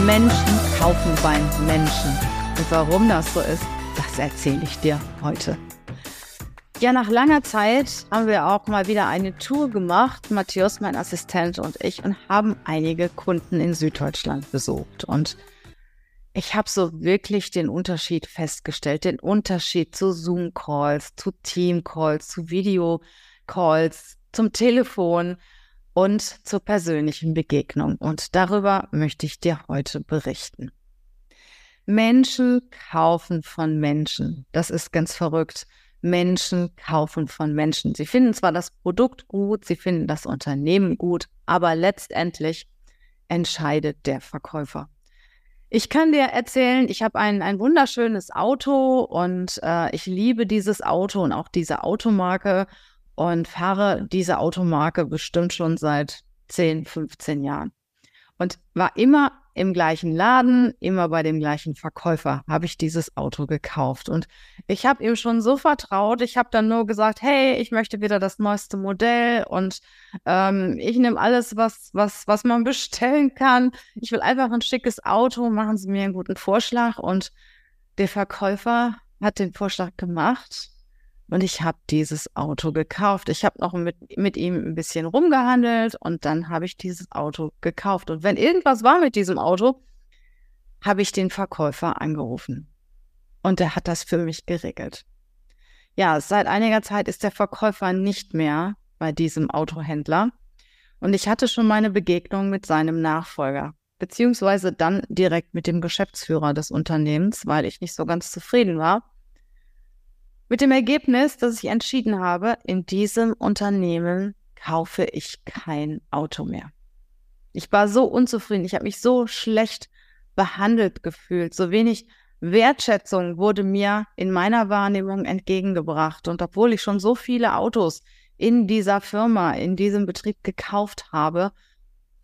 Menschen kaufen beim Menschen. Und warum das so ist, das erzähle ich dir heute. Ja, nach langer Zeit haben wir auch mal wieder eine Tour gemacht, Matthias, mein Assistent und ich, und haben einige Kunden in Süddeutschland besucht. Und ich habe so wirklich den Unterschied festgestellt, den Unterschied zu Zoom-Calls, zu Team-Calls, zu Video-Calls, zum Telefon und zur persönlichen Begegnung. Und darüber möchte ich dir heute berichten. Menschen kaufen von Menschen. Das ist ganz verrückt. Menschen kaufen von Menschen. Sie finden zwar das Produkt gut, sie finden das Unternehmen gut, aber letztendlich entscheidet der Verkäufer. Ich kann dir erzählen, ich habe ein, ein wunderschönes Auto und äh, ich liebe dieses Auto und auch diese Automarke und fahre diese Automarke bestimmt schon seit 10, 15 Jahren. Und war immer im gleichen Laden, immer bei dem gleichen Verkäufer habe ich dieses Auto gekauft. Und ich habe ihm schon so vertraut. Ich habe dann nur gesagt, hey, ich möchte wieder das neueste Modell und ähm, ich nehme alles, was, was, was man bestellen kann. Ich will einfach ein schickes Auto, machen Sie mir einen guten Vorschlag. Und der Verkäufer hat den Vorschlag gemacht und ich habe dieses Auto gekauft. Ich habe noch mit, mit ihm ein bisschen rumgehandelt und dann habe ich dieses Auto gekauft. Und wenn irgendwas war mit diesem Auto, habe ich den Verkäufer angerufen. Und er hat das für mich geregelt. Ja, seit einiger Zeit ist der Verkäufer nicht mehr bei diesem Autohändler. Und ich hatte schon meine Begegnung mit seinem Nachfolger, beziehungsweise dann direkt mit dem Geschäftsführer des Unternehmens, weil ich nicht so ganz zufrieden war mit dem Ergebnis, dass ich entschieden habe, in diesem Unternehmen kaufe ich kein Auto mehr. Ich war so unzufrieden, ich habe mich so schlecht behandelt gefühlt, so wenig Wertschätzung wurde mir in meiner Wahrnehmung entgegengebracht. Und obwohl ich schon so viele Autos in dieser Firma, in diesem Betrieb gekauft habe,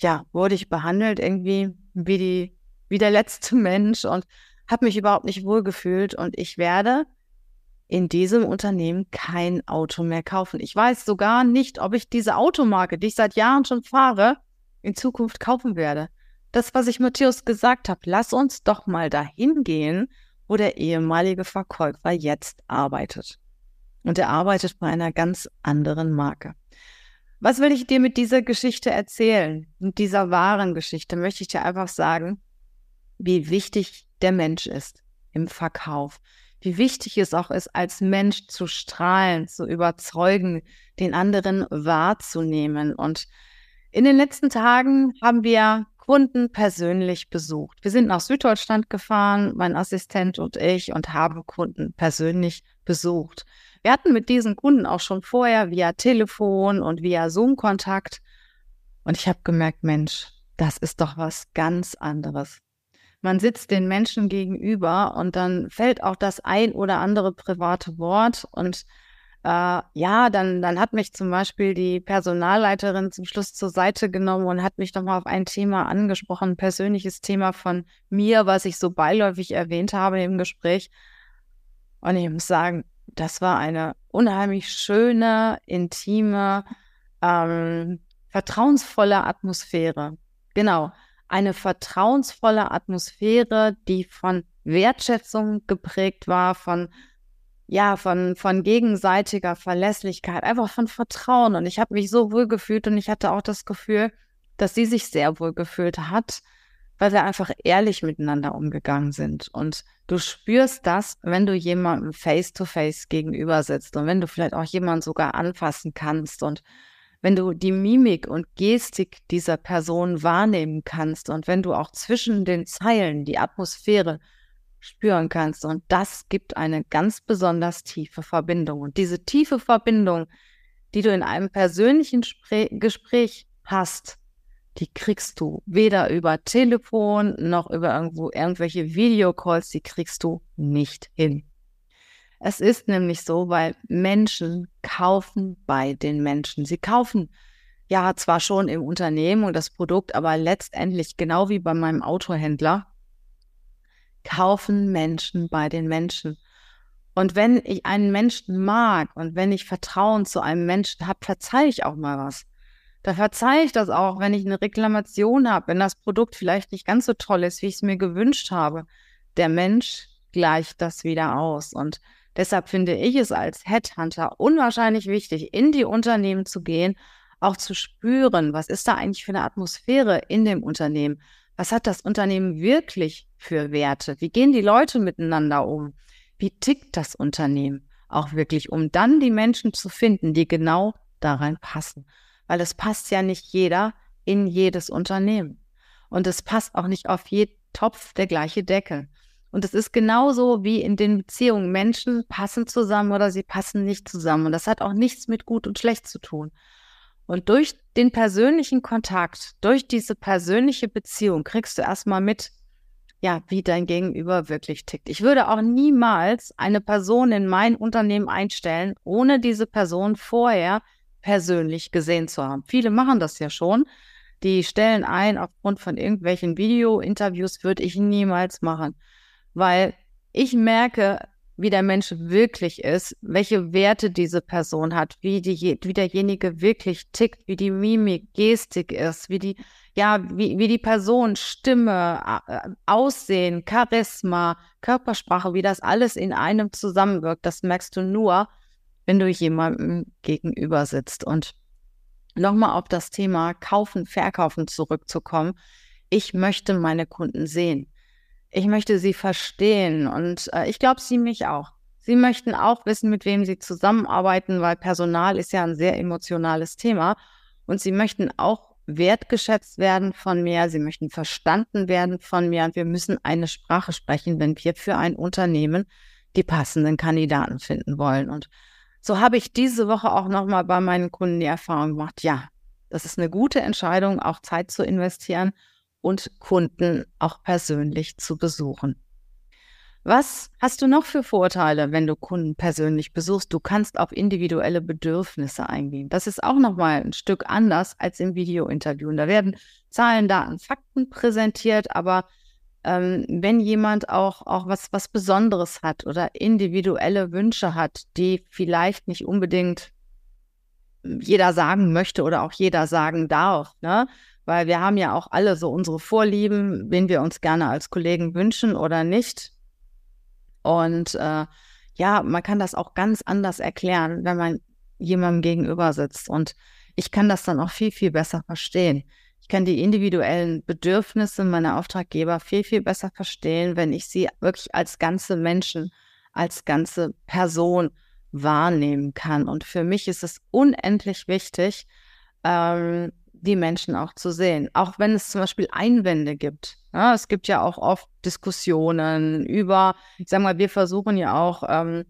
ja, wurde ich behandelt irgendwie wie die, wie der letzte Mensch und habe mich überhaupt nicht wohlgefühlt. Und ich werde in diesem Unternehmen kein Auto mehr kaufen. Ich weiß sogar nicht, ob ich diese Automarke, die ich seit Jahren schon fahre, in Zukunft kaufen werde. Das, was ich Matthias gesagt habe, lass uns doch mal dahin gehen, wo der ehemalige Verkäufer jetzt arbeitet. Und er arbeitet bei einer ganz anderen Marke. Was will ich dir mit dieser Geschichte erzählen? Mit dieser wahren Geschichte möchte ich dir einfach sagen, wie wichtig der Mensch ist im Verkauf, wie wichtig es auch ist, als Mensch zu strahlen, zu überzeugen, den anderen wahrzunehmen. Und in den letzten Tagen haben wir Kunden persönlich besucht. Wir sind nach Süddeutschland gefahren, mein Assistent und ich, und haben Kunden persönlich besucht. Wir hatten mit diesen Kunden auch schon vorher via Telefon und via Zoom Kontakt. Und ich habe gemerkt, Mensch, das ist doch was ganz anderes man sitzt den Menschen gegenüber und dann fällt auch das ein oder andere private Wort und äh, ja, dann, dann hat mich zum Beispiel die Personalleiterin zum Schluss zur Seite genommen und hat mich nochmal auf ein Thema angesprochen, ein persönliches Thema von mir, was ich so beiläufig erwähnt habe im Gespräch. Und ich muss sagen, das war eine unheimlich schöne, intime, ähm, vertrauensvolle Atmosphäre. Genau eine vertrauensvolle Atmosphäre, die von Wertschätzung geprägt war, von ja, von, von gegenseitiger Verlässlichkeit, einfach von Vertrauen. Und ich habe mich so wohl gefühlt und ich hatte auch das Gefühl, dass sie sich sehr wohl gefühlt hat, weil wir einfach ehrlich miteinander umgegangen sind. Und du spürst das, wenn du jemandem face-to-face -face gegenüber sitzt und wenn du vielleicht auch jemanden sogar anfassen kannst und wenn du die Mimik und Gestik dieser Person wahrnehmen kannst und wenn du auch zwischen den Zeilen die Atmosphäre spüren kannst. Und das gibt eine ganz besonders tiefe Verbindung. Und diese tiefe Verbindung, die du in einem persönlichen Spre Gespräch hast, die kriegst du weder über Telefon noch über irgendwo irgendwelche Videocalls, die kriegst du nicht hin. Es ist nämlich so, weil Menschen kaufen bei den Menschen. Sie kaufen ja zwar schon im Unternehmen und das Produkt, aber letztendlich genau wie bei meinem Autohändler kaufen Menschen bei den Menschen. Und wenn ich einen Menschen mag und wenn ich Vertrauen zu einem Menschen habe, verzeihe ich auch mal was. Da verzeihe ich das auch, wenn ich eine Reklamation habe, wenn das Produkt vielleicht nicht ganz so toll ist, wie ich es mir gewünscht habe. Der Mensch gleicht das wieder aus. Und deshalb finde ich es als Headhunter unwahrscheinlich wichtig, in die Unternehmen zu gehen, auch zu spüren, was ist da eigentlich für eine Atmosphäre in dem Unternehmen? Was hat das Unternehmen wirklich für Werte? Wie gehen die Leute miteinander um? Wie tickt das Unternehmen auch wirklich, um dann die Menschen zu finden, die genau da rein passen? Weil es passt ja nicht jeder in jedes Unternehmen. Und es passt auch nicht auf jeden Topf der gleiche Deckel. Und es ist genauso wie in den Beziehungen. Menschen passen zusammen oder sie passen nicht zusammen. Und das hat auch nichts mit gut und schlecht zu tun. Und durch den persönlichen Kontakt, durch diese persönliche Beziehung kriegst du erstmal mit, ja, wie dein Gegenüber wirklich tickt. Ich würde auch niemals eine Person in mein Unternehmen einstellen, ohne diese Person vorher persönlich gesehen zu haben. Viele machen das ja schon. Die stellen ein aufgrund von irgendwelchen Video-Interviews, würde ich niemals machen, weil ich merke, wie der Mensch wirklich ist, welche Werte diese Person hat, wie, die, wie derjenige wirklich tickt, wie die Mimik, Gestik ist, wie die, ja, wie, wie die Person, Stimme, Aussehen, Charisma, Körpersprache, wie das alles in einem zusammenwirkt, das merkst du nur, wenn du jemandem gegenüber sitzt. Und nochmal auf das Thema Kaufen, Verkaufen zurückzukommen. Ich möchte meine Kunden sehen. Ich möchte sie verstehen und äh, ich glaube, sie mich auch. Sie möchten auch wissen, mit wem sie zusammenarbeiten, weil Personal ist ja ein sehr emotionales Thema. Und sie möchten auch wertgeschätzt werden von mir. Sie möchten verstanden werden von mir. Und wir müssen eine Sprache sprechen, wenn wir für ein Unternehmen die passenden Kandidaten finden wollen. Und so habe ich diese Woche auch nochmal bei meinen Kunden die Erfahrung gemacht, ja, das ist eine gute Entscheidung, auch Zeit zu investieren und Kunden auch persönlich zu besuchen. Was hast du noch für Vorteile, wenn du Kunden persönlich besuchst? Du kannst auf individuelle Bedürfnisse eingehen. Das ist auch nochmal ein Stück anders als im Videointerview. Da werden Zahlen, Daten, Fakten präsentiert, aber ähm, wenn jemand auch, auch was, was Besonderes hat oder individuelle Wünsche hat, die vielleicht nicht unbedingt jeder sagen möchte oder auch jeder sagen darf, ne? Weil wir haben ja auch alle so unsere Vorlieben, wen wir uns gerne als Kollegen wünschen oder nicht. Und äh, ja, man kann das auch ganz anders erklären, wenn man jemandem gegenüber sitzt. Und ich kann das dann auch viel, viel besser verstehen. Ich kann die individuellen Bedürfnisse meiner Auftraggeber viel, viel besser verstehen, wenn ich sie wirklich als ganze Menschen, als ganze Person wahrnehmen kann. Und für mich ist es unendlich wichtig, ähm, die Menschen auch zu sehen. Auch wenn es zum Beispiel Einwände gibt. Ja, es gibt ja auch oft Diskussionen über, ich sage mal, wir versuchen ja auch, ähm,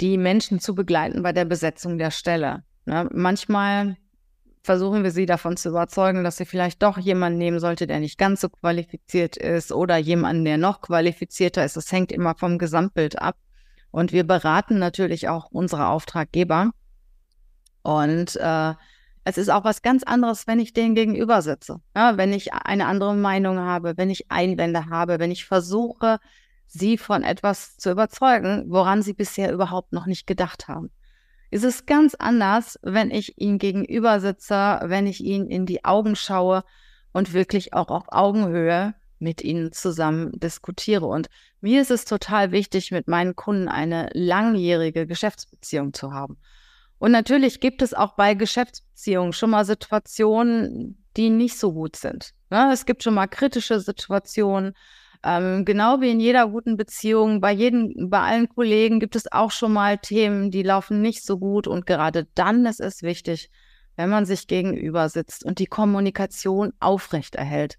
die Menschen zu begleiten bei der Besetzung der Stelle. Ja, manchmal versuchen wir sie davon zu überzeugen, dass sie vielleicht doch jemanden nehmen sollte, der nicht ganz so qualifiziert ist oder jemanden, der noch qualifizierter ist. Das hängt immer vom Gesamtbild ab. Und wir beraten natürlich auch unsere Auftraggeber. Und äh, es ist auch was ganz anderes, wenn ich denen gegenüber sitze. Ja, wenn ich eine andere Meinung habe, wenn ich Einwände habe, wenn ich versuche, sie von etwas zu überzeugen, woran sie bisher überhaupt noch nicht gedacht haben. Es ist ganz anders, wenn ich ihnen gegenüber sitze, wenn ich ihnen in die Augen schaue und wirklich auch auf Augenhöhe mit ihnen zusammen diskutiere. Und mir ist es total wichtig, mit meinen Kunden eine langjährige Geschäftsbeziehung zu haben. Und natürlich gibt es auch bei Geschäftsbeziehungen schon mal Situationen, die nicht so gut sind. Ja, ne? es gibt schon mal kritische Situationen. Ähm, genau wie in jeder guten Beziehung, bei jedem, bei allen Kollegen gibt es auch schon mal Themen, die laufen nicht so gut. Und gerade dann ist es wichtig, wenn man sich gegenüber sitzt und die Kommunikation aufrechterhält.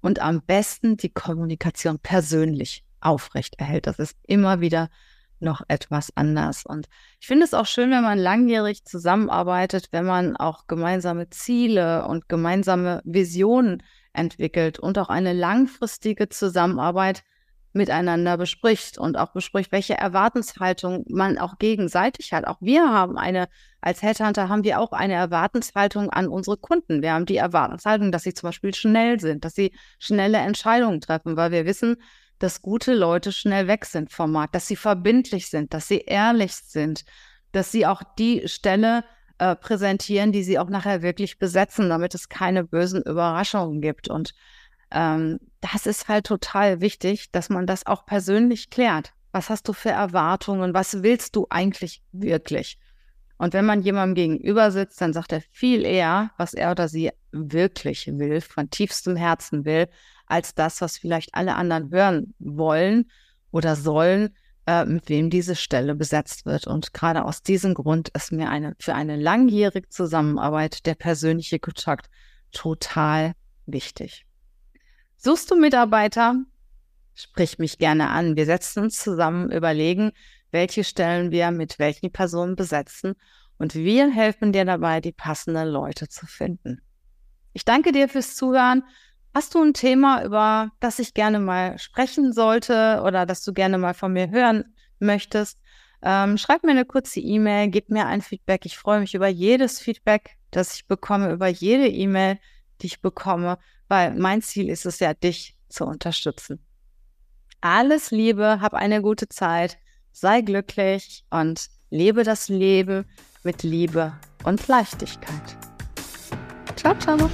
Und am besten die Kommunikation persönlich aufrechterhält. Das ist immer wieder noch etwas anders. Und ich finde es auch schön, wenn man langjährig zusammenarbeitet, wenn man auch gemeinsame Ziele und gemeinsame Visionen entwickelt und auch eine langfristige Zusammenarbeit miteinander bespricht und auch bespricht, welche Erwartungshaltung man auch gegenseitig hat. Auch wir haben eine, als Headhunter haben wir auch eine Erwartungshaltung an unsere Kunden. Wir haben die Erwartungshaltung, dass sie zum Beispiel schnell sind, dass sie schnelle Entscheidungen treffen, weil wir wissen, dass gute Leute schnell weg sind vom Markt, dass sie verbindlich sind, dass sie ehrlich sind, dass sie auch die Stelle äh, präsentieren, die sie auch nachher wirklich besetzen, damit es keine bösen Überraschungen gibt. Und ähm, das ist halt total wichtig, dass man das auch persönlich klärt. Was hast du für Erwartungen? Was willst du eigentlich wirklich? Und wenn man jemandem gegenüber sitzt, dann sagt er viel eher, was er oder sie wirklich will, von tiefstem Herzen will, als das, was vielleicht alle anderen hören wollen oder sollen, äh, mit wem diese Stelle besetzt wird. Und gerade aus diesem Grund ist mir eine, für eine langjährige Zusammenarbeit der persönliche Kontakt total wichtig. Suchst du Mitarbeiter? Sprich mich gerne an. Wir setzen uns zusammen, überlegen, welche Stellen wir mit welchen Personen besetzen und wir helfen dir dabei, die passenden Leute zu finden. Ich danke dir fürs Zuhören. Hast du ein Thema, über das ich gerne mal sprechen sollte oder das du gerne mal von mir hören möchtest? Ähm, schreib mir eine kurze E-Mail, gib mir ein Feedback. Ich freue mich über jedes Feedback, das ich bekomme, über jede E-Mail, die ich bekomme, weil mein Ziel ist es ja, dich zu unterstützen. Alles Liebe, hab eine gute Zeit sei glücklich und lebe das Leben mit Liebe und Leichtigkeit. Ciao, ciao.